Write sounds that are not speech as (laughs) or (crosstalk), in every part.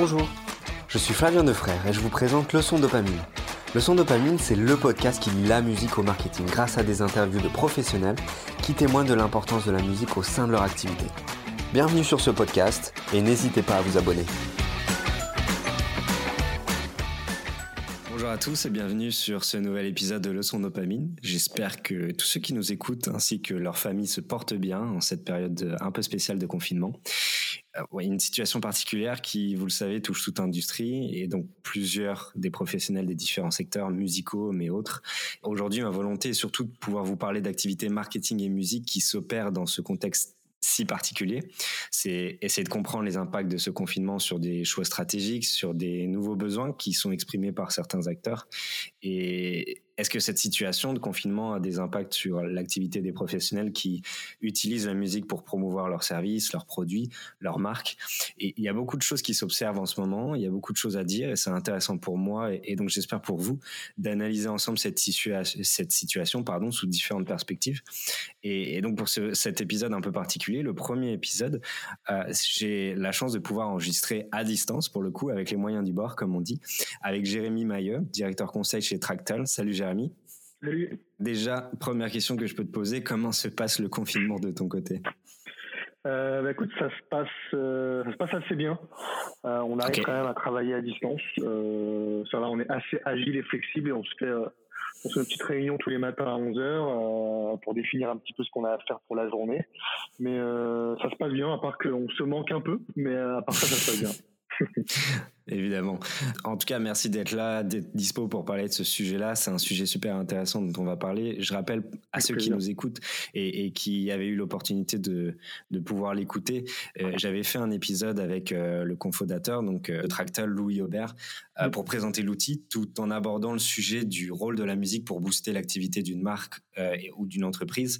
Bonjour, je suis Flavien Defrère et je vous présente Leçon Dopamine. Leçon Dopamine, c'est le podcast qui lie la musique au marketing grâce à des interviews de professionnels qui témoignent de l'importance de la musique au sein de leur activité. Bienvenue sur ce podcast et n'hésitez pas à vous abonner. Bonjour à tous et bienvenue sur ce nouvel épisode de Leçon Dopamine. J'espère que tous ceux qui nous écoutent ainsi que leurs familles se portent bien en cette période un peu spéciale de confinement. Euh, une situation particulière qui, vous le savez, touche toute industrie et donc plusieurs des professionnels des différents secteurs musicaux mais autres. Aujourd'hui, ma volonté est surtout de pouvoir vous parler d'activités marketing et musique qui s'opèrent dans ce contexte si particulier. C'est essayer de comprendre les impacts de ce confinement sur des choix stratégiques, sur des nouveaux besoins qui sont exprimés par certains acteurs et est-ce que cette situation de confinement a des impacts sur l'activité des professionnels qui utilisent la musique pour promouvoir leurs services, leurs produits, leurs marques? Et il y a beaucoup de choses qui s'observent en ce moment, il y a beaucoup de choses à dire et c'est intéressant pour moi et, donc j'espère pour vous d'analyser ensemble cette, cette situation pardon, sous différentes perspectives. Et, donc pour cet épisode un peu particulier, le premier épisode, euh, j'ai la chance de pouvoir enregistrer à distance pour le coup avec les moyens du bord comme on dit, avec Jérémy Mailleux, directeur conseil chez Tractal. Salut Jérémy. Salut. Déjà, première question que je peux te poser, comment se passe le confinement de ton côté? Euh, bah, écoute, ça se passe, euh, ça se passe assez bien. Euh, on arrive quand même à travailler à distance. ça va, on est assez agile et flexible et on se fait, on se fait une petite réunion tous les matins à 11 h pour définir un petit peu ce qu'on a à faire pour la journée. Mais ça se passe bien, à part qu'on se manque un peu, mais à part ça, ça se passe bien. (laughs) Évidemment. En tout cas, merci d'être là, d'être dispo pour parler de ce sujet-là. C'est un sujet super intéressant dont on va parler. Je rappelle à ceux qui nous écoutent et, qui avaient eu l'opportunité de, de pouvoir l'écouter, euh, j'avais fait un épisode avec euh, le confondateur, donc euh, Tractal Louis Aubert, pour présenter l'outil, tout en abordant le sujet du rôle de la musique pour booster l'activité d'une marque ou d'une entreprise.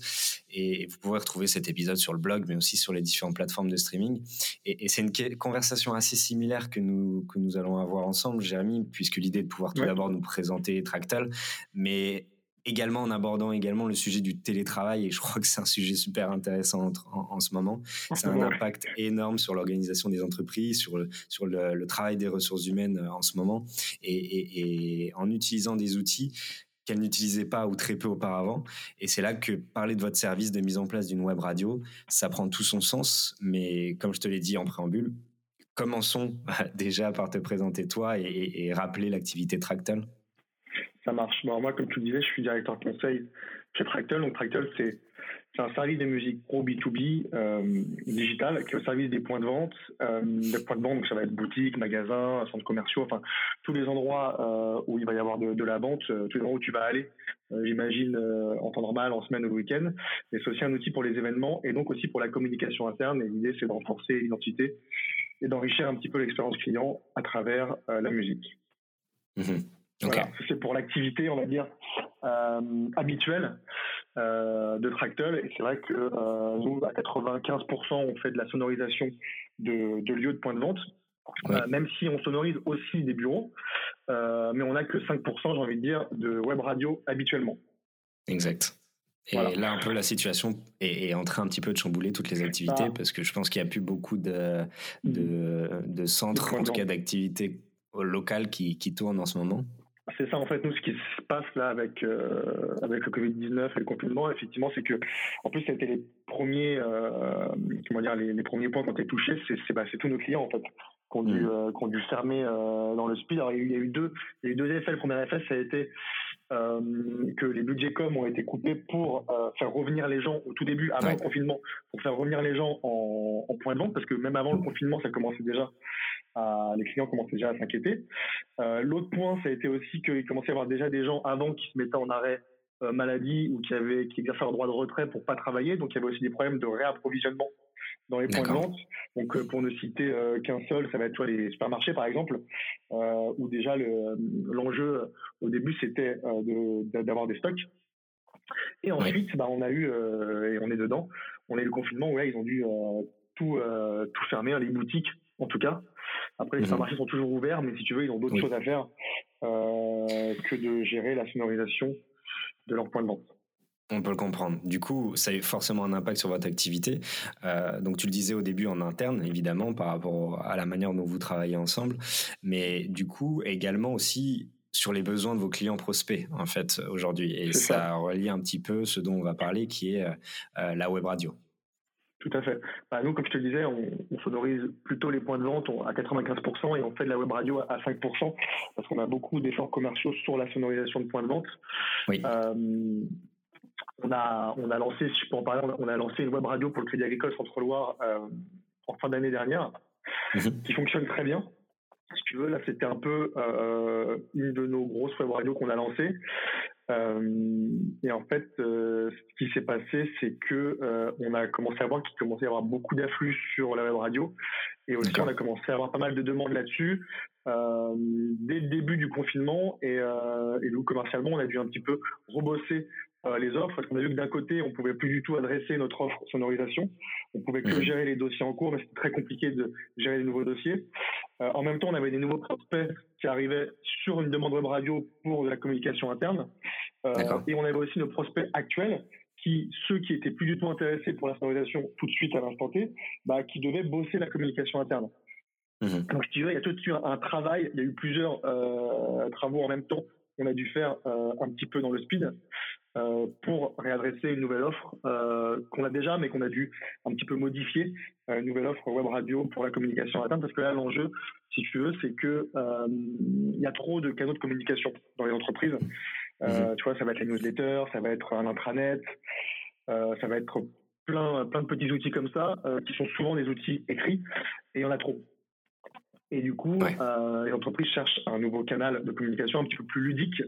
Et, vous pouvez retrouver cet épisode sur le blog, mais aussi sur les différentes plateformes de streaming. Et, et c'est une conversation assez similaire que nous que nous allons avoir ensemble, Jérémy, puisque l'idée de pouvoir tout d'abord nous présenter Tractal, mais également en abordant également le sujet du télétravail et je crois que c'est un sujet super intéressant en, ce moment. C'est un impact énorme sur l'organisation des entreprises, sur le, sur le, travail des ressources humaines euh, en ce moment et, et en utilisant des outils qu'elle n'utilisait pas ou très peu auparavant. Et c'est là que parler de votre service de mise en place d'une web radio, ça prend tout son sens. Mais comme je te l'ai dit en préambule, commençons (laughs) déjà par te présenter toi et, rappeler l'activité Tractal. Ça marche. moi, comme tu le disais, je suis directeur conseil chez Tractal. Donc, Tractal, c'est un service de musique pro B2B euh, digital qui est au service des points de vente. Euh, des points de vente, donc ça va être boutique, magasin, centres commerciaux, enfin tous les endroits euh, où il va y avoir de, la vente, tous les endroits où tu vas aller, j'imagine en temps normal, en semaine ou le week-end. Mais c'est aussi un outil pour les événements et donc aussi pour la communication interne. Et l'idée, c'est de renforcer l'identité et d'enrichir un petit peu l'expérience client à travers euh, la musique. Mhm. c'est pour l'activité, on va dire, euh, habituelle euh, de Tractel. Et c'est vrai que nous, à 95%, on fait de la sonorisation de, lieux de points de vente. même si on sonorise aussi des bureaux, mais on n'a que 5%, j'ai envie de dire, de web radio habituellement. Exact. Et là, un peu, la situation est, en train un petit peu de chambouler toutes les activités ah. parce que je pense qu'il n'y a plus beaucoup de, de, de centres, en tout cas d'activités locales qui, qui tournent en ce moment. C'est ça en fait nous ce qui se passe là avec euh, avec le Covid 19 et le confinement effectivement c'est que en plus c'était les premiers euh, comment dire les, les, premiers points qui ont été touchés c'est bah, tous nos clients en fait qui ont dû, mm. euh, dû fermer dans le speed. Alors, il y a eu, deux, il y a eu deux effets. Le premier effet, ça a été euh, que les budgets com ont été coupés pour faire revenir les gens au tout début, avant le confinement, pour faire revenir les gens en, en, point de vente, parce que même avant le confinement, ça commençait déjà à, les clients commençaient déjà à s'inquiéter. L'autre point, ça a été aussi qu'il commençait à y avoir déjà des gens avant qui se mettaient en arrêt maladie ou qui avaient qui exerçaient leur droit de retrait pour pas travailler. Donc il y avait aussi des problèmes de réapprovisionnement dans les points de vente. Donc, euh, pour ne citer euh, qu'un seul, ça va être les supermarchés, par exemple, euh, où déjà l'enjeu au début, c'était d'avoir des stocks. Et ensuite, bah, on a eu, et on est dedans, on a eu le confinement où là, ils ont dû tout, tout fermer, les boutiques en tout cas. Après, les mhm. supermarchés sont toujours ouverts, mais si tu veux, ils ont d'autres choses à faire que de gérer la sonorisation de leurs points de vente. On peut le comprendre. Du coup, ça a eu forcément un impact sur votre activité. Euh, donc, tu le disais au début en interne, évidemment, par rapport à la manière dont vous travaillez ensemble, mais du coup, également aussi sur les besoins de vos clients prospects, en fait, aujourd'hui. Et ça, relie un petit peu ce dont on va parler, qui est euh, la web radio. Tout à fait. Bah, nous, comme je te le disais, on, sonorise plutôt les points de vente à 95% et on fait de la web radio à 5% parce qu'on a beaucoup d'efforts commerciaux sur la sonorisation de points de vente. Euh, on a, on a lancé, si je peux en parler, on a, lancé une web radio pour le Crédit Agricole Centre-Loire euh, en fin d'année dernière, mhm. qui fonctionne très bien. Si tu veux, là, c'était un peu euh, une de nos grosses web radios qu'on a lancées. Euh, et en fait, euh, ce qui s'est passé, c'est que on a commencé à voir qu'il commençait à y avoir beaucoup d'afflux sur la web radio, et aussi on a commencé à avoir pas mal de demandes là-dessus dès le début du confinement. Et, et nous, commercialement, on a dû un petit peu rebosser les offres parce qu'on a vu que d'un côté, on pouvait plus du tout adresser notre offre sonorisation. On pouvait que mmh. gérer les dossiers en cours, mais c'était très compliqué de gérer les nouveaux dossiers. en même temps, on avait des nouveaux prospects qui arrivaient sur une demande web radio pour de la communication interne. Euh, et on avait aussi nos prospects actuels qui, ceux qui étaient plus du tout intéressés pour la sonorisation tout de suite à l'instant T, bah, qui devaient bosser la communication interne. Mhm. Donc je dirais, il y a tout de suite un travail, il y a eu plusieurs euh, travaux en même temps qu'on a dû faire euh, un petit peu dans le speed pour réadresser une nouvelle offre qu'on a déjà, mais qu'on a dû un petit peu modifier, une nouvelle offre web radio pour la communication interne, parce que là l'enjeu, si tu veux, c'est que il y a trop de canaux de communication dans les entreprises. Euh, mhm. Tu vois, ça va être les newsletters, ça va être un intranet, euh, ça va être plein, plein de petits outils comme ça, euh, qui sont souvent des outils écrits, et il y en a trop. Et du coup, les entreprises cherchent un nouveau canal de communication un petit peu plus ludique,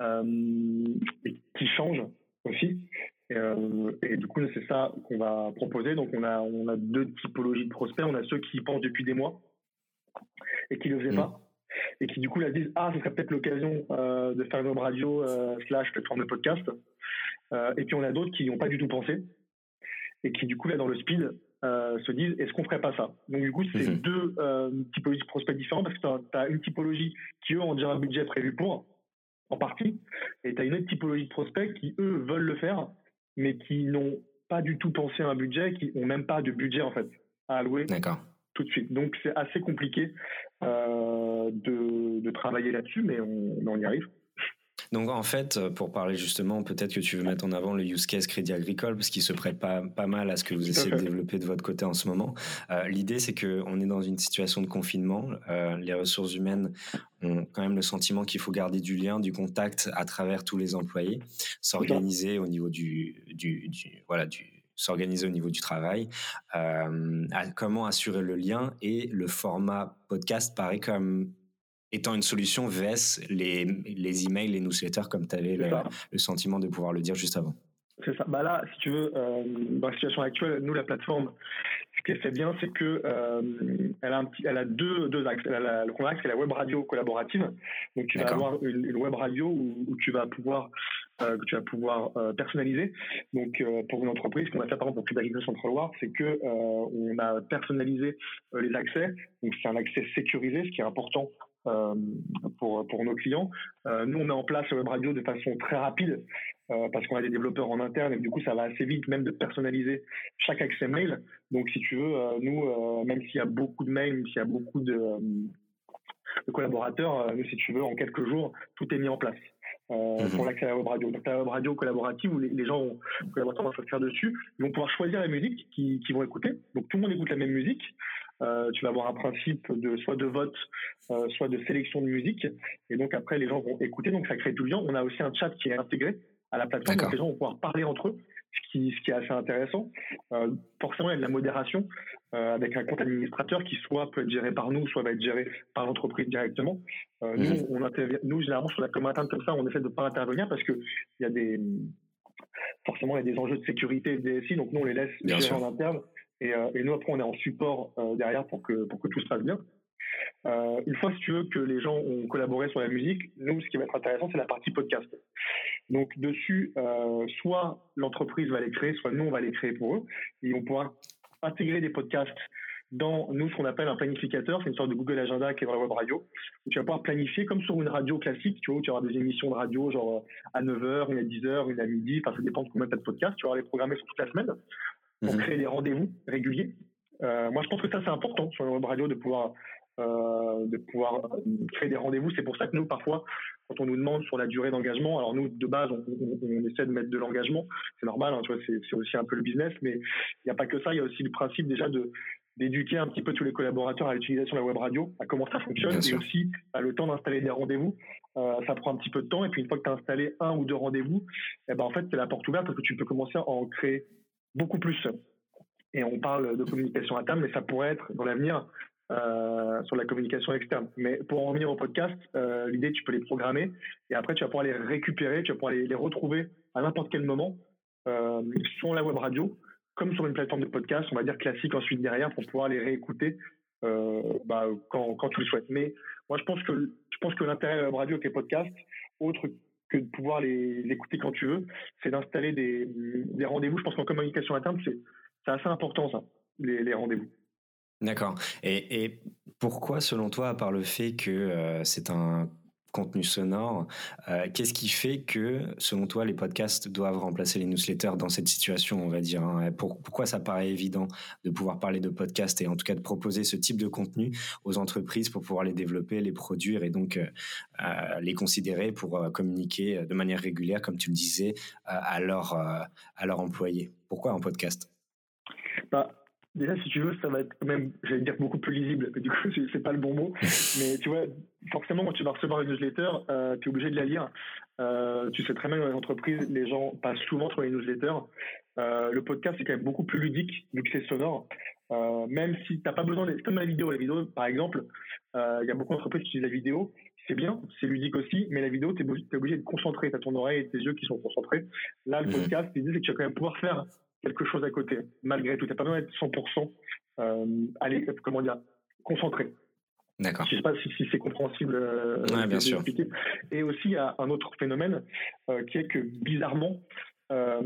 et qui change aussi. Et, du coup, c'est ça qu'on va proposer. Donc, on a, on a deux typologies de prospects. On a ceux qui y pensent depuis des mois et qui ne le faisaient mhm. pas et qui du coup là disent ah ce serait peut-être l'occasion euh, de faire une web radio euh, slash plateforme de podcast euh, et puis on a d'autres qui n'y ont pas du tout pensé et qui du coup là dans le speed se disent est-ce qu'on ferait pas ça? Donc du coup c'est mhm. deux typologies de prospects différents parce que tu as, une typologie qui eux ont déjà un budget prévu pour en partie et tu as une autre typologie de prospects qui eux veulent le faire mais qui n'ont pas du tout pensé à un budget qui ont même pas de budget en fait à allouer tout de suite. Donc c'est assez compliqué euh, de, travailler là-dessus, mais on, y arrive. Donc en fait, pour parler justement, peut-être que tu veux mettre en avant le use case crédit agricole, parce qu'il se prête pas, pas mal à ce que vous essayez de développer de votre côté en ce moment. Euh, l'idée, c'est qu'on est dans une situation de confinement. Euh, les ressources humaines ont quand même le sentiment qu'il faut garder du lien, du contact à travers tous les employés, s'organiser au niveau du, du, du voilà, du, s'organiser au niveau du travail, euh, comment assurer le lien et le format podcast paraît comme étant une solution VS les, les emails, les newsletters, comme tu avais le, sentiment de pouvoir le dire juste avant. C'est ça. Bah là, si tu veux, euh, dans la situation actuelle, nous, la plateforme, ce qu'elle fait bien, c'est que euh, elle a un petit, elle a deux, deux axes. le premier axe, c'est la web radio collaborative. Donc, tu vas avoir une, web radio où, tu vas pouvoir euh, que tu vas pouvoir euh, personnaliser. Donc, euh, pour une entreprise, qu'on a fait par exemple pour Crédit Central Loire, c'est que on a personnalisé les accès. Donc, c'est un accès sécurisé, ce qui est important pour, pour nos clients. nous, on met en place web radio de façon très rapide parce qu'on a des développeurs en interne et du coup, ça va assez vite même de personnaliser chaque accès mail. Donc, si tu veux, nous, même s'il y a beaucoup de mails, même s'il y a beaucoup de, de collaborateurs, nous, si tu veux, en quelques jours, tout est mis en place. Euh, mhm. pour l'accès à la web radio. Donc la web radio collaborative où les, gens, vont, collaborateurs vont faire dessus, ils vont pouvoir choisir la musique qu'ils vont écouter. Donc tout le monde écoute la même musique. Euh, tu vas avoir un principe de soit de vote, euh, soit de sélection de musique. Et donc après, les gens vont écouter. Donc ça crée tout le lien. On a aussi un chat qui est intégré à la plateforme. Donc les gens vont pouvoir parler entre eux, ce qui, ce qui est assez intéressant. Euh, forcément, il y a de la modération. Avec un compte administrateur qui soit peut être géré par nous, soit va être géré par l'entreprise directement. Euh, nous, mhm. on intervient, nous, généralement, sur la interne comme ça, on essaie de ne pas intervenir parce que il y a des, forcément, il y a des enjeux de sécurité des DSI, donc nous, on les laisse gérer en interne. Et, euh, et, nous, après, on est en support derrière pour que, pour que tout se passe bien. une fois, si tu veux, que les gens ont collaboré sur la musique, nous, ce qui va être intéressant, c'est la partie podcast. Donc, dessus, soit l'entreprise va les créer, soit nous, on va les créer pour eux. Et on pourra intégrer des podcasts dans nous ce qu'on appelle un planificateur, c'est une sorte de Google Agenda qui est dans la web radio, où tu vas pouvoir planifier comme sur une radio classique, tu vois, où tu auras des émissions de radio genre à 9h, une à 10h, une à midi, enfin ça dépend de combien tu de podcasts, tu vas les programmer sur toute la semaine pour mhm. créer des rendez-vous réguliers. Euh, moi je pense que ça c'est important sur la web radio de pouvoir euh, de pouvoir euh, créer des rendez-vous. C'est pour ça que nous, parfois, quand on nous demande sur la durée d'engagement, alors nous, de base, on, essaie de mettre de l'engagement. C'est normal, hein, tu vois, c'est aussi un peu le business, mais il n'y a pas que ça. Il y a aussi le principe déjà de d'éduquer un petit peu tous les collaborateurs à l'utilisation de la web radio, à comment ça fonctionne, et aussi à le temps d'installer des rendez-vous. Euh, ça prend un petit peu de temps, et puis une fois que tu as installé un ou deux rendez-vous, eh ben en fait c'est la porte ouverte parce que tu peux commencer à en créer beaucoup plus. Et on parle de communication à terme, mais ça pourrait être dans l'avenir euh, sur la communication externe. Mais pour en revenir au podcast, euh, l'idée, tu peux les programmer et après, tu vas pouvoir les récupérer, tu vas pouvoir les, retrouver à n'importe quel moment euh, sur la web radio, comme sur une plateforme de podcast, on va dire classique ensuite derrière, pour pouvoir les réécouter bah, quand, tu le souhaites. Mais moi, je pense que, que l'intérêt de la web radio avec les podcasts, autre que de pouvoir les, écouter quand tu veux, c'est d'installer des, des rendez-vous. Je pense qu'en communication interne, c'est assez important, ça, les, les rendez-vous. D'accord. Et, pourquoi, selon toi, à part le fait que euh, c'est un contenu sonore, euh, qu'est-ce qui fait que, selon toi, les podcasts doivent remplacer les newsletters dans cette situation, on va dire hein? Pourquoi ça paraît évident de pouvoir parler de podcasts et en tout cas de proposer ce type de contenu aux entreprises pour pouvoir les développer, les produire et donc euh, les considérer pour communiquer de manière régulière, comme tu le disais, à, leur, à leurs employés? Pourquoi un podcast? Bah, déjà, si tu veux, ça va être même, j'allais dire beaucoup plus lisible, du coup, c'est pas le bon mot. (laughs) Mais tu vois, forcément, quand tu vas recevoir une newsletter, euh, tu es obligé de la lire. Euh, tu sais très bien que dans les entreprises, les gens passent souvent sur les newsletters. Euh, le podcast, c'est quand même beaucoup plus ludique, vu que c'est sonore. même si tu n'as pas besoin, de, comme la vidéo, la vidéo, par exemple, il y a beaucoup d'entreprises qui utilisent la vidéo. C'est bien, c'est ludique aussi, mais la vidéo, tu es, obligé de te concentrer. Tu as ton oreille et tes yeux qui sont concentrés. Là, le mmh. podcast, l'idée, c'est que tu vas quand même pouvoir faire quelque chose à côté, malgré tout. Tu n'as pas besoin d'être 100% euh, allez, comment dire, concentré. D'accord. Je ne sais pas si, c'est compréhensible. Euh, bien sûr. Et aussi, il y a un autre phénomène euh, qui est que, bizarrement, euh,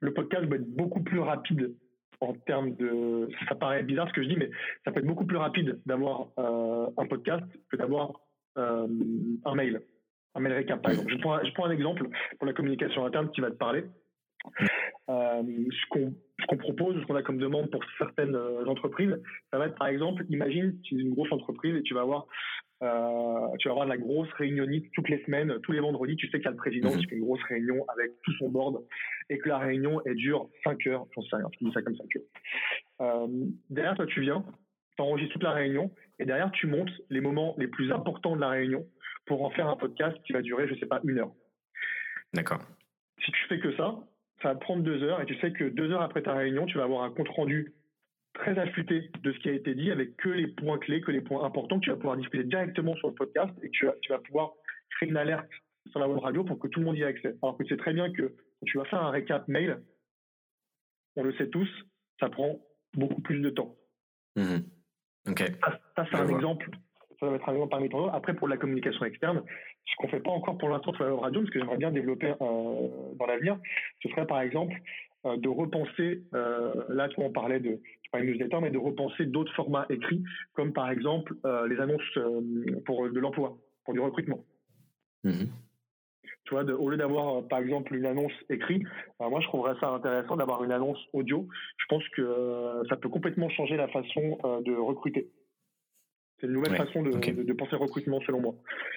le podcast va être beaucoup plus rapide en termes de. Ça paraît bizarre ce que je dis, mais ça peut être beaucoup plus rapide d'avoir un podcast que d'avoir un mail, un mail récap, par exemple. Je prends, je prends un exemple pour la communication interne qui va te parler. Euh, ce qu'on propose, ce qu'on a comme demande pour certaines euh, entreprises, ça va être par exemple, imagine tu es une grosse entreprise et tu vas avoir euh, tu vas avoir la grosse réunionnite toutes les semaines, tous les vendredis, tu sais qu'il y a le président mhm. qui fait une grosse réunion avec tout son board et que la réunion elle dure 5 heures, j'en sais rien, je dis ça comme ça. Euh, derrière toi tu viens, tu enregistres toute la réunion et derrière tu montes les moments les plus importants de la réunion pour en faire un podcast qui va durer, je sais pas, une heure. D'accord. Si tu fais que ça, ça va prendre deux heures et tu sais que deux heures après ta réunion, tu vas avoir un compte rendu très affûté de ce qui a été dit avec que les points clés, que les points importants que tu vas pouvoir diffuser directement sur le podcast et que tu vas, tu vas pouvoir créer une alerte sur la web radio pour que tout le monde y ait accès. Alors que tu sais très bien que quand tu vas faire un récap mail, on le sait tous, ça prend beaucoup plus de temps. Mmh ça, c'est un exemple ça va être un exemple parmi tant d'autres. Après, pour la communication externe, ce qu'on fait pas encore pour l'instant sur la radio, mais ce que j'aimerais bien développer euh, dans l'avenir, ce serait par exemple euh, de repenser, euh, là tu on parlait de, pas une newsletter, mais de repenser d'autres formats écrits, comme par exemple les annonces pour de l'emploi, pour du recrutement. Mmh tu vois, au lieu d'avoir par exemple une annonce écrite, moi je trouverais ça intéressant d'avoir une annonce audio. Je pense que ça peut complètement changer la façon de recruter. C'est une nouvelle façon de, de, penser recrutement selon moi.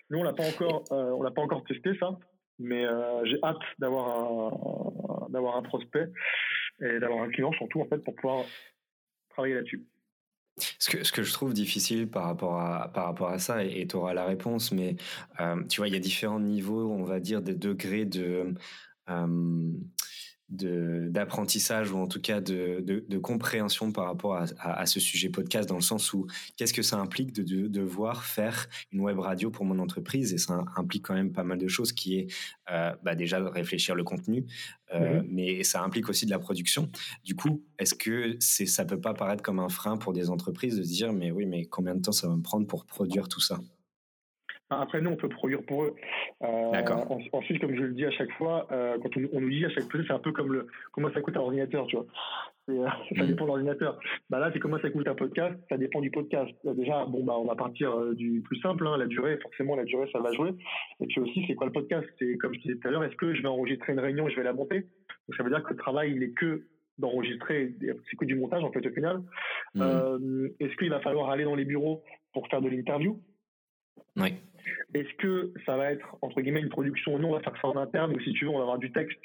Nous on l'a pas encore, euh, on l'a pas encore testé ça, mais euh, j'ai hâte d'avoir un d'avoir un prospect et d'avoir un client surtout en fait pour pouvoir travailler là-dessus. Ce que, ce que je trouve difficile par rapport à, par rapport à ça, et tu auras la réponse, mais euh, tu vois, il y a différents niveaux, on va dire, des degrés de, d'apprentissage ou en tout cas de, de, compréhension par rapport à, à, ce sujet podcast dans le sens où qu'est-ce que ça implique de, de, devoir faire une web radio pour mon entreprise? Et ça implique quand même pas mal de choses qui est euh, bah déjà réfléchir le contenu euh, mais ça implique aussi de la production. Du coup est-ce que c'est ça peut pas paraître comme un frein pour des entreprises de se dire mais oui mais combien de temps ça va me prendre pour produire tout ça? Après, nous, on peut produire pour eux. Euh, ensuite, comme je le dis à chaque fois, euh, quand on, nous dit à chaque fois, c'est un peu comme le comment ça coûte un ordinateur, tu vois. Euh, (laughs) ça dépend de l'ordinateur. Bah là, c'est comment ça coûte un podcast, ça dépend du podcast. Déjà, bon, bah, on va partir du plus simple, hein, la durée, forcément, la durée, ça va jouer. Et puis aussi, c'est quoi le podcast? C'est comme je disais tout à l'heure, est-ce que je vais enregistrer une réunion et je vais la monter? Donc ça veut dire que le travail, il est que d'enregistrer, c'est que du montage en fait au final. Mmh. Euh, est-ce qu'il va falloir aller dans les bureaux pour faire de l'interview? Oui. Est-ce que ça va être entre guillemets une production ou non? On va faire ça en interne ou si tu veux, on va avoir du texte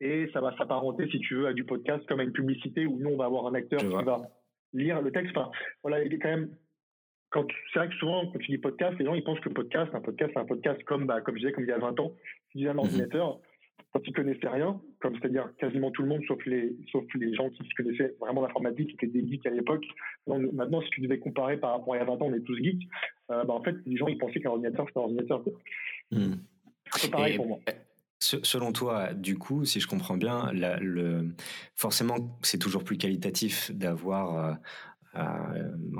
et ça va s'apparenter, si tu veux, à du podcast comme à une publicité où nous, on va avoir un acteur qui va lire le texte. Enfin, voilà, il est quand même. Quand, c'est vrai que souvent, quand tu dis podcast, les gens ils pensent que podcast, un podcast, c'est un podcast comme, bah, comme je disais, comme il y a 20 ans, tu disais un mhm. ordinateur, quand ils connaissaient rien, comme c'est-à-dire quasiment tout le monde, sauf les, sauf les gens qui se connaissaient vraiment l'informatique, qui étaient des geeks à l'époque. Maintenant, si tu devais comparer par rapport à il y a 20 ans, on est tous geeks. Euh, bah, en fait, les gens ils pensaient qu'un ordinateur, c'était un ordinateur. C'est pareil pour moi. Selon toi, du coup, si je comprends bien, le, forcément, c'est toujours plus qualitatif d'avoir, euh,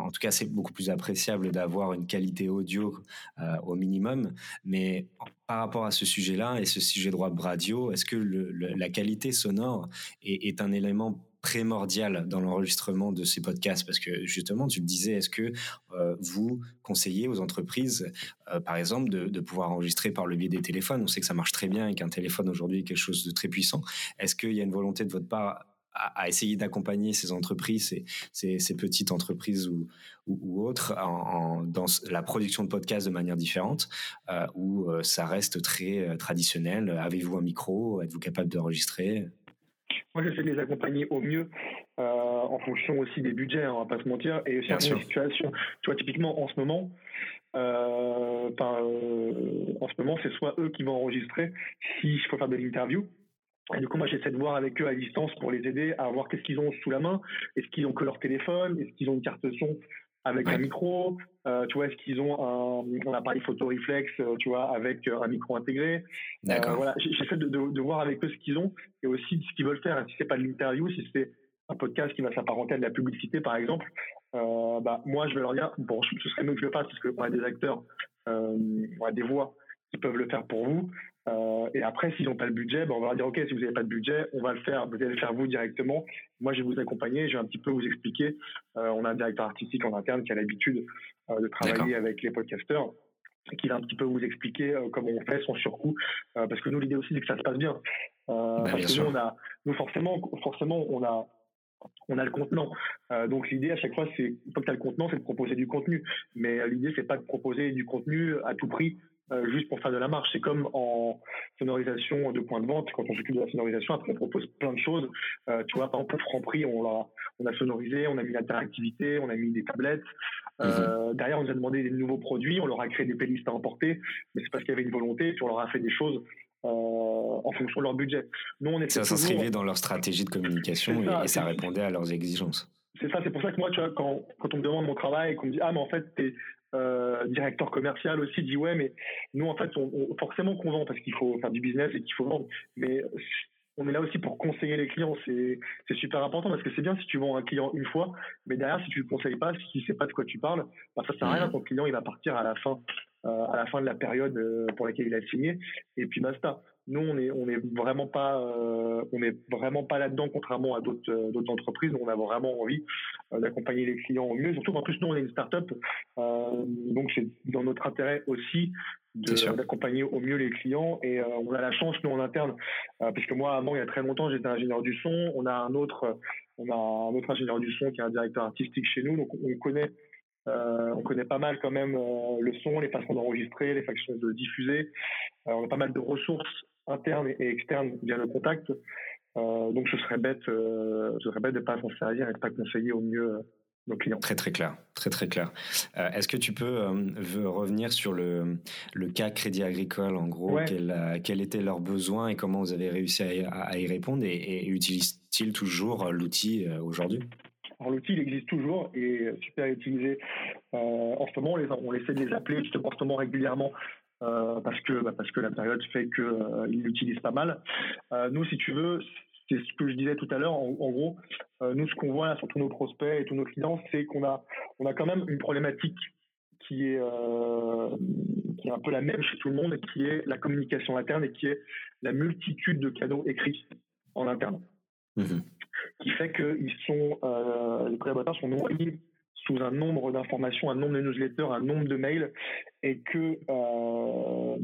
en tout cas, c'est beaucoup plus appréciable d'avoir une qualité audio euh, au minimum. Mais par rapport à ce sujet-là et ce sujet de droit radio, est-ce que la qualité sonore est, un élément primordial dans l'enregistrement de ces podcasts? Parce que justement, tu le disais, est-ce que euh, vous conseillez aux entreprises, euh, par exemple, de, pouvoir enregistrer par le biais des téléphones? On sait que ça marche très bien et qu'un téléphone aujourd'hui est quelque chose de très puissant. Est-ce qu'il y a une volonté de votre part à, essayer d'accompagner ces entreprises, ces, ces, petites entreprises ou, ou, autres, en, dans la production de podcasts de manière différente, euh, ou ça reste très traditionnel Avez-vous un micro? Êtes-vous capable d'enregistrer? Moi, j'essaie de les accompagner au mieux euh, en fonction aussi des budgets, hein, on va pas se mentir, et aussi en situation. Tu vois, typiquement, en ce moment, euh, euh, en ce moment, c'est soit eux qui vont enregistrer s'il faut faire de l'interview. Et du coup, moi, j'essaie de voir avec eux à distance pour les aider à voir qu'est-ce qu'ils ont sous la main. Est-ce qu'ils ont que leur téléphone? Est-ce qu'ils ont une carte son avec un micro? Euh, Tu vois, est-ce qu'ils ont un, un, appareil photo réflexe, euh, tu vois, avec euh, un micro intégré? D'accord. voilà, j'essaie de, de, de, voir avec eux ce qu'ils ont et aussi ce qu'ils veulent faire. Si c'est pas de l'interview, si c'est un podcast qui va s'apparenter à de la publicité, par exemple, bah moi, je vais leur dire bon, ce serait mieux que je le fasse parce qu'on a des acteurs, on a des voix qui peuvent le faire pour vous. Euh, et après, s'ils n'ont pas le budget, ben on va leur dire OK, si vous n'avez pas de budget, on va le faire. Vous allez le faire vous directement. Moi, je vais vous accompagner. Je vais un petit peu vous expliquer. Euh, on a un directeur artistique en interne qui a l'habitude euh, de travailler avec les podcasteurs qui va un petit peu vous expliquer comment on fait son surcoût. parce que nous, l'idée aussi, c'est que ça se passe bien. Ben, parce que nous, on a, nous forcément, forcément, on a on a le contenant. donc l'idée à chaque fois, c'est quand tu as le contenant, c'est de proposer du contenu. Mais l'idée, c'est pas de proposer du contenu à tout prix euh, juste pour faire de la marche. C'est comme en sonorisation de point de vente, quand on s'occupe de la sonorisation, après on propose plein de choses. Euh, tu vois, par exemple, pour Franprix, on a, on a sonorisé, on a mis l'interactivité, on a mis des tablettes. Euh, mhm. Derrière, on nous a demandé des nouveaux produits, on leur a créé des playlists à emporter, mais c'est parce qu'il y avait une volonté, puis on leur a fait des choses en fonction de leur budget. Nous, on ça s'inscrivait dans leur stratégie de communication et, et, ça répondait à leurs exigences. C'est ça, c'est pour ça que moi, tu vois, quand, quand on me demande mon travail et qu'on me dit, ah, mais en fait, t'es euh, directeur commercial aussi dit ouais mais nous en fait on, forcément qu'on vend parce qu'il faut faire du business et qu'il faut vendre. Mais on est là aussi pour conseiller les clients. C'est c'est super important parce que c'est bien si tu vends un client une fois mais derrière si tu le conseilles pas si ne sait pas de quoi tu parles bah, ça sert à rien. Ton client il va partir à la fin euh, à la fin de la période euh, pour laquelle il a signé. Et puis basta nous, on est, on est vraiment pas, euh, on est vraiment pas là-dedans, contrairement à d'autres, euh, d'autres entreprises. On a vraiment envie euh, d'accompagner les clients au mieux. Surtout qu'en plus, nous, on est une start-up, donc c'est dans notre intérêt aussi d'accompagner au mieux les clients. Et on a la chance, nous, en interne, parce que moi, avant, il y a très longtemps, j'étais ingénieur du son. On a un autre, on a un autre ingénieur du son qui est un directeur artistique chez nous, donc on connaît euh, on connaît pas mal quand même euh, le son, les façons d'enregistrer, les façons de diffuser. Euh, on a pas mal de ressources internes et externes via le contact. donc ce serait bête, ce serait bête de pas s'en servir et de pas conseiller au mieux nos clients. Très très clair, très très clair. Est-ce que tu peux revenir sur le, le cas Crédit Agricole en gros, quels étaient leurs besoins et comment vous avez réussi à, y répondre? Et, et utilisent-ils toujours l'outil aujourd'hui? Alors l'outil, il existe toujours et super utilisé. Euh, en ce moment, on, les, on essaie de les appeler justement régulièrement euh, parce que bah, parce que la période fait qu'ils euh, l'utilisent pas mal. Euh, nous, si tu veux, c'est ce que je disais tout à l'heure. En, gros, euh, nous, ce qu'on voit sur tous nos prospects et tous nos clients, c'est qu'on a on a quand même une problématique qui est qui est un peu la même chez tout le monde, qui est la communication interne et qui est la multitude de canaux écrits en interne. Mmh qui fait que ils sont, les collaborateurs sont noyés sous un nombre d'informations, un nombre de newsletters, un nombre de mails, et que euh,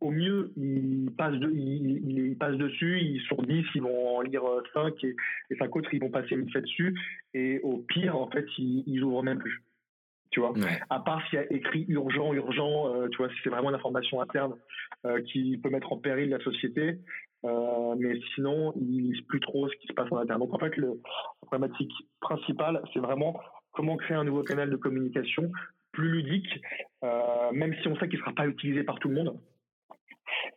au mieux ils passent, de, ils, passent dessus, ils sont 10, ils vont en lire 5 et, et 5 autres ils vont passer une fête dessus, et au pire en fait ils, ils ouvrent même plus. Tu vois, à part s'il y a écrit urgent, urgent, euh, tu vois, si c'est vraiment une information interne euh, qui peut mettre en péril la société, mais sinon, ils lisent plus trop ce qui se passe en interne. Donc en fait, le, la problématique principale, c'est vraiment comment créer un nouveau canal de communication plus ludique, euh, même si on sait qu'il ne sera pas utilisé par tout le monde,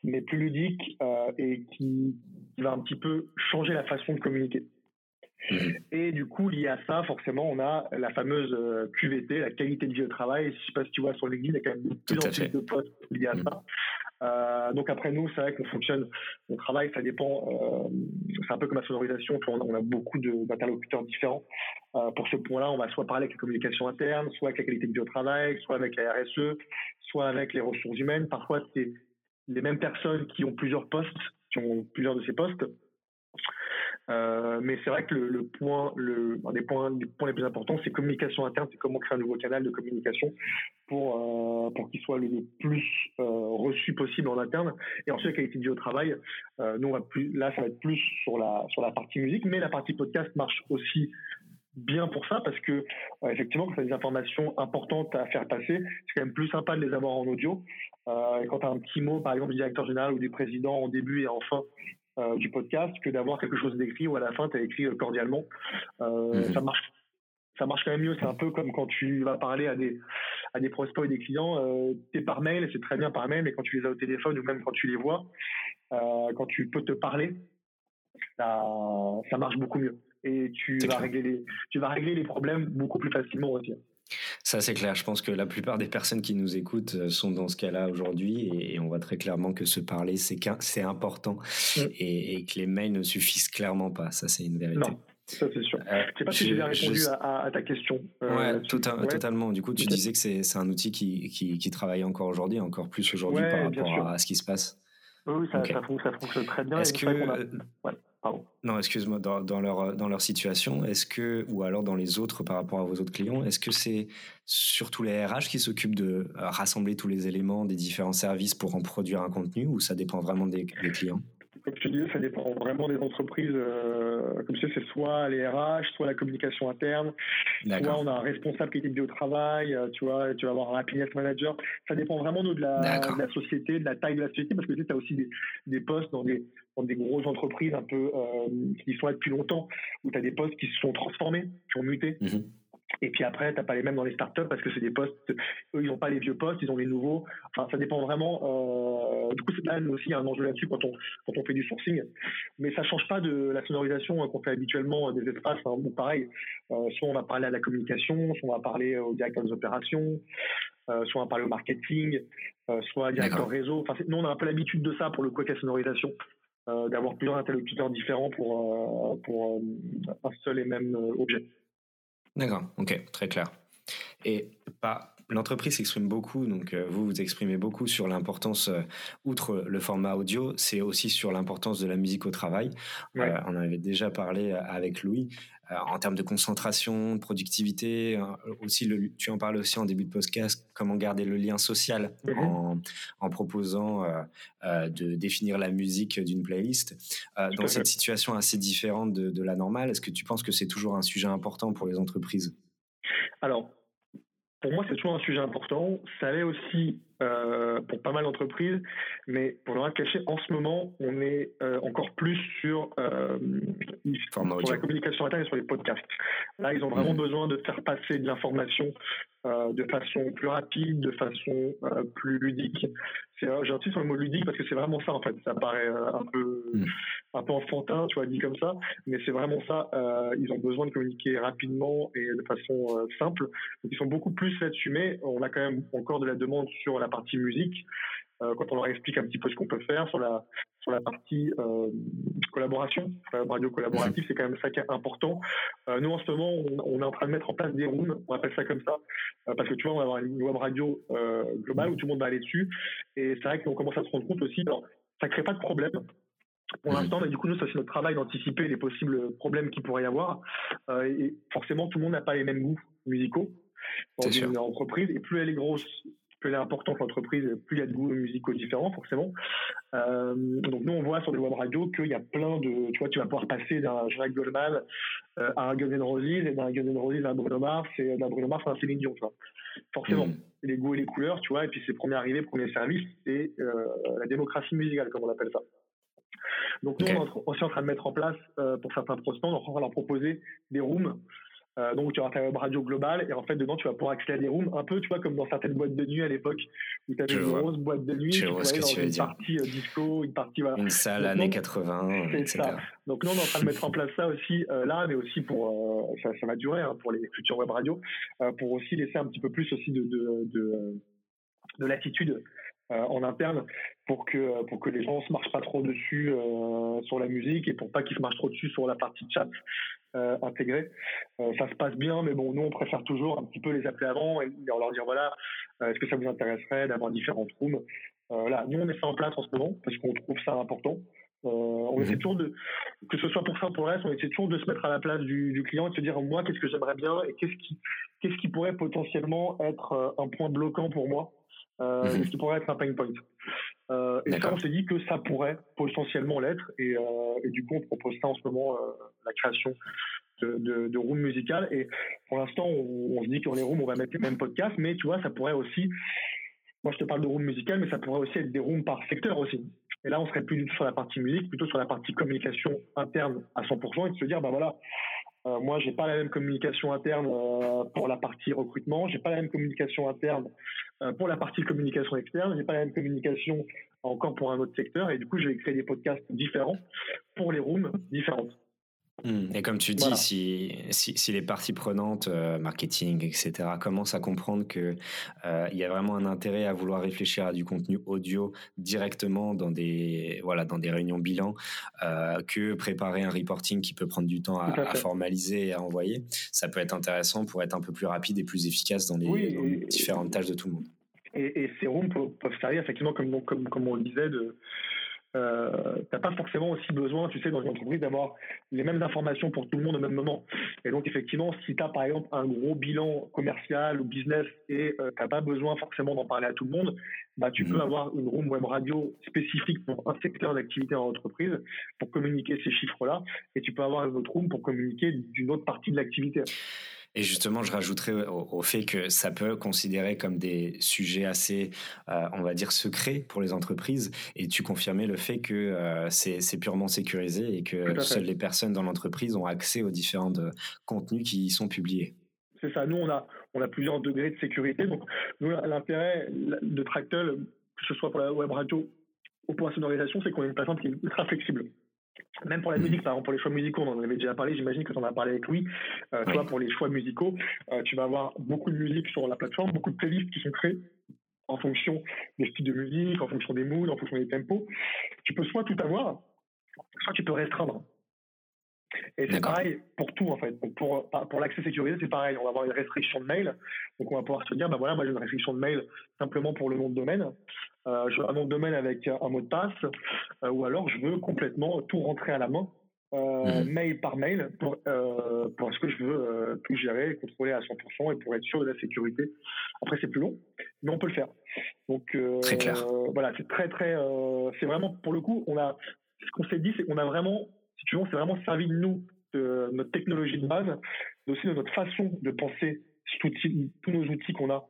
mais plus ludique euh, et qui, va un petit peu changer la façon de communiquer. Mmh. Et du coup, lié à ça, forcément, on a la fameuse euh, QVT, la qualité de vie au travail. Je ne sais pas si tu vois sur LinkedIn, il y a quand même de plus en plus de postes liés à mmh. ça. Euh, donc après nous, c'est vrai qu'on fonctionne, on travaille, ça dépend. Euh, c'est un peu comme la sonorisation, on a, beaucoup d'interlocuteurs différents. Euh, pour ce point-là, on va soit parler avec la communication interne, soit avec la qualité de vie au travail, soit avec la RSE, soit avec les ressources humaines. Parfois, c'est les mêmes personnes qui ont plusieurs postes, qui ont plusieurs de ces postes. Euh, mais c'est vrai que le, point, un des points, les plus importants, c'est communication interne, c'est comment créer un nouveau canal de communication pour euh, pour qu'il soit le, plus euh, reçu possible en interne. Et ensuite, la qualité au travail, nous là ça va être plus sur la sur la partie musique, mais la partie podcast marche aussi bien pour ça parce que effectivement quand tu as des informations importantes à faire passer, c'est quand même plus sympa de les avoir en audio. et quand tu as un petit mot par exemple du directeur général ou du président en début et en fin euh, du podcast que d'avoir quelque chose d'écrit où à la fin tu as écrit euh, cordialement. Euh, mhm. Ça marche ça marche quand même mieux. C'est un peu comme quand tu vas parler à des, à des prospects et des clients. Euh, tu es par mail, c'est très bien par mail, mais quand tu les as au téléphone ou même quand tu les vois, quand tu peux te parler, ça, ça marche beaucoup mieux. Et tu vas, régler les, tu vas régler les problèmes beaucoup plus facilement aussi. Ça, c'est clair. Je pense que la plupart des personnes qui nous écoutent euh, sont dans ce cas-là aujourd'hui et, on voit très clairement que se parler, c'est important mm. et, que les mails ne suffisent clairement pas. Ça, c'est une vérité. Non. Ça, c'est sûr. Euh, je sais pas si j'ai bien répondu à, ta question. Euh, ouais, totalement. Du coup, tu disais que c'est un outil qui, qui, travaille encore aujourd'hui, encore plus aujourd'hui par rapport à, ce qui se passe. Oui, ça, ça, fonctionne, très bien. Est-ce que. Non, excuse-moi, dans, leur, dans leur situation, est-ce que, ou alors dans les autres par rapport à vos autres clients, est-ce que c'est surtout les RH qui s'occupent de euh, rassembler tous les éléments des différents services pour en produire un contenu ou ça dépend vraiment des clients? Comme je te disais, ça dépend vraiment des entreprises. Euh, comme tu sais, c'est soit les RH, soit la communication interne, soit on a un responsable qualité de vie au travail, euh, tu vois, tu vas avoir un happiness manager. Ça dépend vraiment de la, de la société, de la taille de la société, parce que tu sais, as aussi des, des postes dans des, dans des grosses entreprises un peu euh, qui sont là depuis longtemps, où tu as des postes qui se sont transformés, qui ont muté. Mhm. Et puis après, tu n'as pas les mêmes dans les startups parce que c'est des postes, eux, ils n'ont pas les vieux postes, ils ont les nouveaux. Enfin, ça dépend vraiment. Euh, du coup, c'est là aussi un enjeu là-dessus quand on, quand on fait du sourcing. Mais ça change pas de la sonorisation qu'on fait habituellement des espaces. Hein. Bon, pareil, euh, soit on va parler à la communication, soit on va parler au directeur des opérations, euh, soit on va parler au marketing, euh, soit directeur réseau. Enfin, nous, on a un peu l'habitude de ça pour le côté sonorisation. Euh, d'avoir plusieurs interlocuteurs différents pour, euh, pour un seul et même objet. D'accord, ok, très clair. Et pas, l'entreprise s'exprime beaucoup, donc euh, vous vous exprimez beaucoup sur l'importance, euh, outre le format audio, c'est aussi sur l'importance de la musique au travail. Euh, on avait déjà parlé avec Louis. Euh, en termes de concentration, de productivité. Aussi, le, tu en parles aussi en début de podcast, comment garder le lien social mhm. en, en, proposant euh, euh, de définir la musique d'une playlist. dans cette situation assez différente de, de la normale, est-ce que tu penses que c'est toujours un sujet important pour les entreprises? Alors, pour moi, c'est toujours un sujet important. Ça l'est aussi euh, pour pas mal d'entreprises, mais pour le rien cacher, en ce moment, on est euh, encore plus sur, euh, sur la communication interne et sur les podcasts. Là, ils ont vraiment mmh. besoin de faire passer de l'information euh, de façon plus rapide, de façon plus ludique. J'insiste sur le mot ludique parce que c'est vraiment ça en fait. Ça paraît un peu mm. Un peu enfantin, tu vois, dit comme ça, mais c'est vraiment ça. ils ont besoin de communiquer rapidement et de façon simple. Donc, ils sont beaucoup plus là-dessus, on a quand même encore de la demande sur la partie musique. Euh, quand on leur explique un petit peu ce qu'on peut faire sur la sur la partie euh, collaboration, radio collaborative, c'est quand même ça qui est important. Euh, nous en ce moment, on, est en train de mettre en place des rooms, on appelle ça comme ça, parce que tu vois, on va avoir une web radio globale où tout le monde va aller dessus, et c'est vrai qu'on commence à se rendre compte aussi. Alors, ça crée pas de problème pour mmh l'instant, mais du coup, nous, c'est aussi notre travail d'anticiper les possibles problèmes qu'il pourrait y avoir. et forcément, tout le monde n'a pas les mêmes goûts musicaux dans une entreprise. Et plus elle est grosse, plus elle est importante l'entreprise, plus il y a de goûts musicaux différents, forcément. Euh, donc nous, on voit sur des web radios qu'il y a plein de... Tu vois, tu vas pouvoir passer d'un Jacques Goldman euh, à un Guns N' Roses, et d'un Guns N' Roses à un Bruno Mars, et d'un Bruno Mars à un Céline Dion, tu vois. Forcément, mm. les goûts et les couleurs, tu vois, et puis c'est premier arrivé, premier service, c'est euh, la démocratie musicale, comme on appelle ça. Donc nous, on est aussi en train de mettre en place, pour certains prospects, on va leur proposer des rooms euh, donc tu auras ta web radio globale et en fait dedans tu vas pouvoir accéder à des rooms un peu tu vois comme dans certaines boîtes de nuit à l'époque où tu avais une grosse boîte de nuit tu vois dans une partie euh, disco une partie voilà. une salle années 80 c'est ça. Donc nous on est en train de mettre en place ça aussi euh, là mais aussi pour ça, ça, va durer hein, pour les futures web radios pour aussi laisser un petit peu plus aussi de de, de, de latitude en interne pour que pour que les gens se marchent pas trop dessus sur la musique et pour pas qu'ils se marchent trop dessus sur la partie chat euh, intégrés. Euh, ça se passe bien, mais bon, nous, on préfère toujours un petit peu les appeler avant et leur dire voilà, euh, est-ce que ça vous intéresserait d'avoir différentes rooms? Là, nous, on met ça en place en ce moment parce qu'on trouve ça important. on essaie mhm. toujours de, que ce soit pour ça ou pour le reste, on essaie toujours de se mettre à la place du, client et de se dire moi, qu'est-ce que j'aimerais bien et qu'est-ce qui, qu'est-ce qui pourrait potentiellement être un point bloquant pour moi? Euh, mhm. ce qui pourrait être un pain point. Euh, et ça, on s'est dit que ça pourrait potentiellement l'être, et, euh, et, du coup, on propose ça en ce moment, la création de, de, de rooms musicales. Et pour l'instant, on, on, se dit que dans les rooms, on va mettre les mêmes podcasts, mais tu vois, ça pourrait aussi, moi je te parle de rooms musicales, mais ça pourrait aussi être des rooms par secteur aussi. Et là, on serait plus du tout sur la partie musique, plutôt sur la partie communication interne à 100%, et de se dire, bah voilà, euh, moi, j'ai pas la même communication interne euh, pour la partie recrutement, j'ai pas la même communication interne euh, pour la partie communication externe, j'ai pas la même communication encore pour un autre secteur, et du coup, je vais créer des podcasts différents pour les rooms différentes. Mmh. Et comme tu dis, si, si, les parties prenantes, euh, marketing, etc., commencent à comprendre qu'il euh, y a vraiment un intérêt à vouloir réfléchir à du contenu audio directement dans des, voilà, dans des réunions bilan, euh, que préparer un reporting qui peut prendre du temps à, formaliser et à envoyer, ça peut être intéressant pour être un peu plus rapide et plus efficace dans les, différentes tâches de tout le monde. Et, ces rooms peuvent, servir effectivement, comme, comme, comme on le disait, de euh, t'as pas forcément aussi besoin, tu sais, dans une entreprise, d'avoir les mêmes informations pour tout le monde au même moment. Et donc, effectivement, si tu as par exemple un gros bilan commercial ou business et euh, t'as pas besoin forcément d'en parler à tout le monde, bah, tu peux mhm. avoir une room web radio spécifique pour un secteur d'activité en entreprise pour communiquer ces chiffres-là, et tu peux avoir une autre room pour communiquer d'une autre partie de l'activité. Et justement, je rajouterais au, fait que ça peut considérer comme des sujets assez, euh, on va dire, secrets pour les entreprises. Et tu confirmais le fait que euh, c'est purement sécurisé et que seules les personnes dans l'entreprise ont accès aux différents euh, contenus qui y sont publiés. C'est ça. Nous, on a, on a plusieurs degrés de sécurité. Donc, nous, l'intérêt de Tractel, que ce soit pour la web radio ou pour la sonorisation, c'est qu'on a une plateforme qui est ultra flexible. Même pour la musique, par exemple, pour les choix musicaux, on en avait déjà parlé, j'imagine que tu en as parlé avec Louis. Euh, tu vois, pour les choix musicaux, euh, tu vas avoir beaucoup de musique sur la plateforme, beaucoup de playlists qui sont créées en fonction des styles de musique, en fonction des moods, en fonction des tempos. Tu peux soit tout avoir, soit tu peux restreindre. Et c'est pareil pour tout en fait. pour, pour l'accès sécurisé, c'est pareil. On va avoir une restriction de mail. Donc on va pouvoir se dire, bah voilà, moi j'ai une restriction de mail simplement pour le nom de domaine. Euh, je veux un nom de domaine avec un mot de passe, euh, ou alors je veux complètement tout rentrer à la main, euh, mhm. mail par mail, pour, parce que je veux tout gérer, contrôler à 100% et pour être sûr de la sécurité. Après c'est plus long, mais on peut le faire. Donc très clair. voilà, c'est très très, c'est vraiment pour le coup, on a ce qu'on s'est dit, c'est qu'on a vraiment si tu veux, c'est vraiment servi de nous, de notre technologie de base, mais aussi de notre façon de penser tous nos outils qu'on a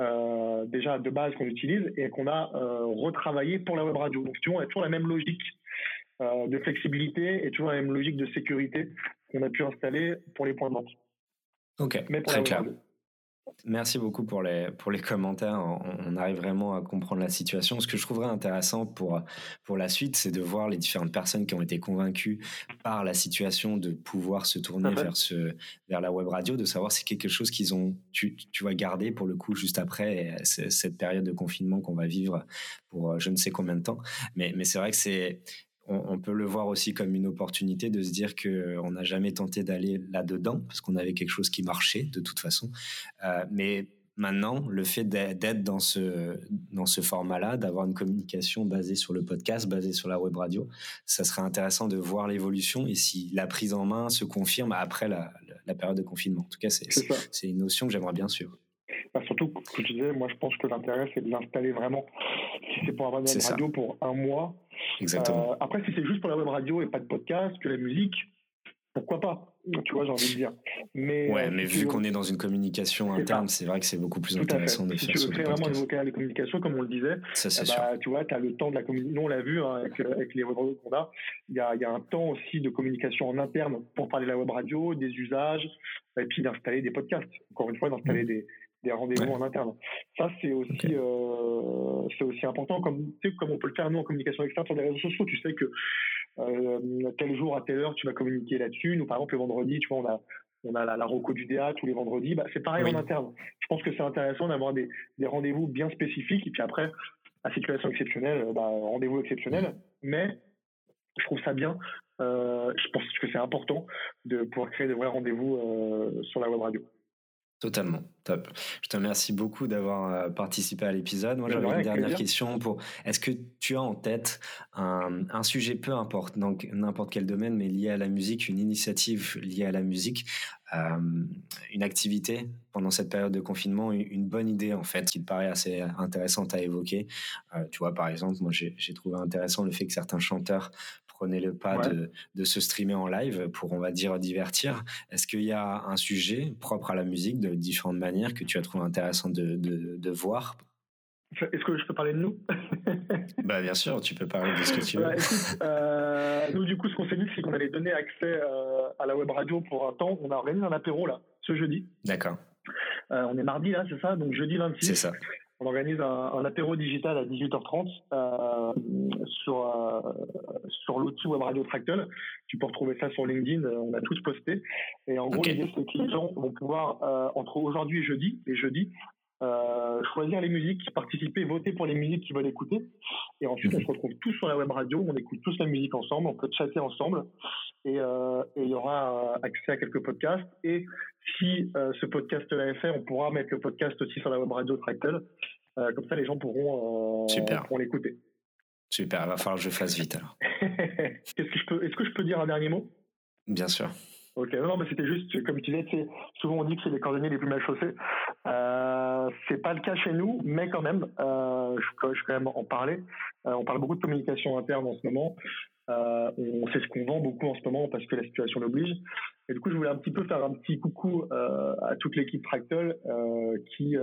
euh, déjà de base qu'on utilise et qu'on a euh, retravaillé pour la web radio. Donc, tu vois, on a toujours la même logique euh, de flexibilité et toujours la même logique de sécurité qu'on a pu installer pour les points de vente. Ok, Mais pour très clair. Merci beaucoup pour les, pour les commentaires. On, arrive vraiment à comprendre la situation. Ce que je trouverais intéressant pour, pour la suite, c'est de voir les différentes personnes qui ont été convaincues par la situation de pouvoir se tourner vers, ce, vers la web radio, de savoir si c'est quelque chose qu'ils ont, tu, tu vas garder pour le coup juste après cette période de confinement qu'on va vivre pour je ne sais combien de temps. Mais, mais c'est vrai que c'est on, peut le voir aussi comme une opportunité de se dire que euh, on n'a jamais tenté d'aller là-dedans parce qu'on avait quelque chose qui marchait de toute façon. Euh, mais Maintenant, le fait d'être dans ce, dans ce format-là, d'avoir une communication basée sur le podcast, basée sur la web radio, ça serait intéressant de voir l'évolution et si la prise en main se confirme après la, la période de confinement. En tout cas, c'est une notion que j'aimerais bien suivre. Bah surtout, comme tu disais, moi je pense que l'intérêt c'est de l'installer vraiment. Si c'est pour avoir une radio pour un mois. Exactement. Euh, après, si c'est juste pour la web radio et pas de podcast, que la musique, pourquoi pas tu vois, j'ai envie de dire. Mais, ouais, euh, mais vu qu'on est dans une communication interne, c'est vrai que c'est beaucoup plus intéressant de si faire Si tu veux créer vraiment un nouveau canal de communication, comme on le disait, ça, eh bah, tu vois, tu as le temps de la communication. Nous, on l'a vu hein, avec, avec, les web radios qu'on a. Il y, a, il y a un temps aussi de communication en interne pour parler de la web radio, des usages, et puis d'installer des podcasts. Encore une fois, d'installer mmh. des, des rendez-vous en interne. Ça, c'est aussi, euh, c'est aussi important, comme, tu sais, comme on peut le faire nous en communication externe sur les réseaux sociaux. Tu sais que euh, tel jour à telle heure tu vas communiquer là-dessus. Nous, par exemple, le vendredi, tu vois, on a on a la, la reco du DA tous les vendredis. Bah, c'est pareil en interne. Je pense que c'est intéressant d'avoir des, des rendez-vous bien spécifiques. Et puis après, à situation exceptionnelle, bah, rendez-vous exceptionnel. Mais je trouve ça bien. Euh, je pense que c'est important de pouvoir créer des vrais rendez-vous euh, sur la web radio. Totalement, top. Je te remercie beaucoup d'avoir euh, participé à l'épisode. Moi, j'avais une dernière question pour. Est-ce que tu as en tête un, un sujet, peu importe, dans n'importe quel domaine, mais lié à la musique, une initiative liée à la musique, euh, une activité pendant cette période de confinement, une bonne idée en fait, qui te paraît assez intéressante à évoquer? Euh, tu vois, par exemple, moi, j'ai trouvé intéressant le fait que certains chanteurs prenez le pas de, de, se streamer en live pour, on va dire, divertir. Est-ce qu'il y a un sujet propre à la musique de différentes manières que tu as trouvé intéressant de, de, de voir? Est-ce que je peux parler de nous? (laughs) Bah, Bien sûr, tu peux parler de ce que tu veux. Bah, euh, nous, du coup, ce qu'on s'est dit, c'est qu'on allait donner accès euh, à la web radio pour un temps. On a organisé un apéro, là, ce jeudi. D'accord. Euh, on est mardi, là, c'est ça? Donc, jeudi 26. C'est ça on organise un, apéro digital à 18h30 euh, sur euh, sur l'outil Web Radio Fractal. Tu peux retrouver ça sur LinkedIn, euh, on a tous posté. Et en gros, l'idée c'est que les gens vont pouvoir entre aujourd'hui et jeudi, et jeudi, choisir les musiques, participer, voter pour les musiques qu'ils veulent écouter. Et ensuite, on se retrouve tous sur la web radio, on écoute tous la musique ensemble, on peut chatter ensemble. Et, il y aura accès à quelques podcasts. Et si ce podcast-là est fait, on pourra mettre le podcast aussi sur la web radio Fractal. Euh, comme ça, les gens pourront, euh, l'écouter. Super, il va falloir que je fasse vite alors. (laughs) Est-ce que, je peux, est-ce que je peux dire un dernier mot? Bien sûr. Ok, non, mais c'était juste, comme tu disais, souvent on dit que c'est les cordonniers les plus mal chaussés. Euh, c'est pas le cas chez nous, mais quand même, euh, je, je, quand même en parler. Euh, on parle beaucoup de communication interne en ce moment. Euh, on sait ce qu'on vend beaucoup en ce moment parce que la situation l'oblige. Et du coup, je voulais un petit peu faire un petit coucou euh, à toute l'équipe Fractal euh, qui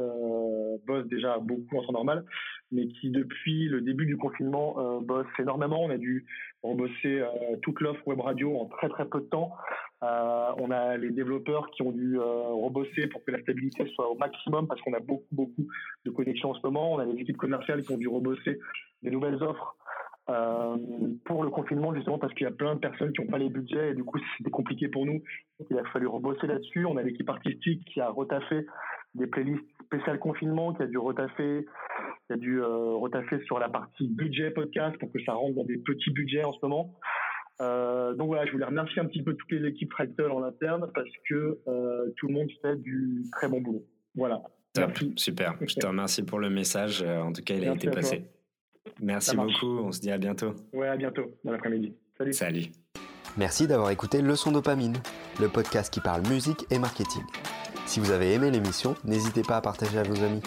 bosse déjà beaucoup en temps normal, mais qui depuis le début du confinement bosse énormément. On a dû rebosser toute l'offre web radio en très très peu de temps. on a les développeurs qui ont dû rebosser pour que la stabilité soit au maximum parce qu'on a beaucoup beaucoup de connexions en ce moment. On a les équipes commerciales qui ont dû rebosser des nouvelles offres euh, pour le confinement justement parce qu'il y a plein de personnes qui n'ont pas les budgets et du coup c'était compliqué pour nous. il a fallu rebosser là-dessus. On a l'équipe artistique qui a retaffé des playlists spéciales confinement, qui a dû retaffer, qui a dû euh, retaffer sur la partie budget podcast pour que ça rentre dans des petits budgets en ce moment. Euh, donc voilà, je voulais remercier un petit peu toutes les équipes Fractal en interne parce que euh, tout le monde fait du très bon boulot. Voilà. Top, super. Je te remercie pour le message. En tout cas, il a été passé. Merci beaucoup, on se dit à bientôt. Ouais, à bientôt, dans l'après-midi. Salut. Salut. Merci d'avoir écouté Leçon Dopamine, le podcast qui parle musique et marketing. Si vous avez aimé l'émission, n'hésitez pas à partager à vos amis.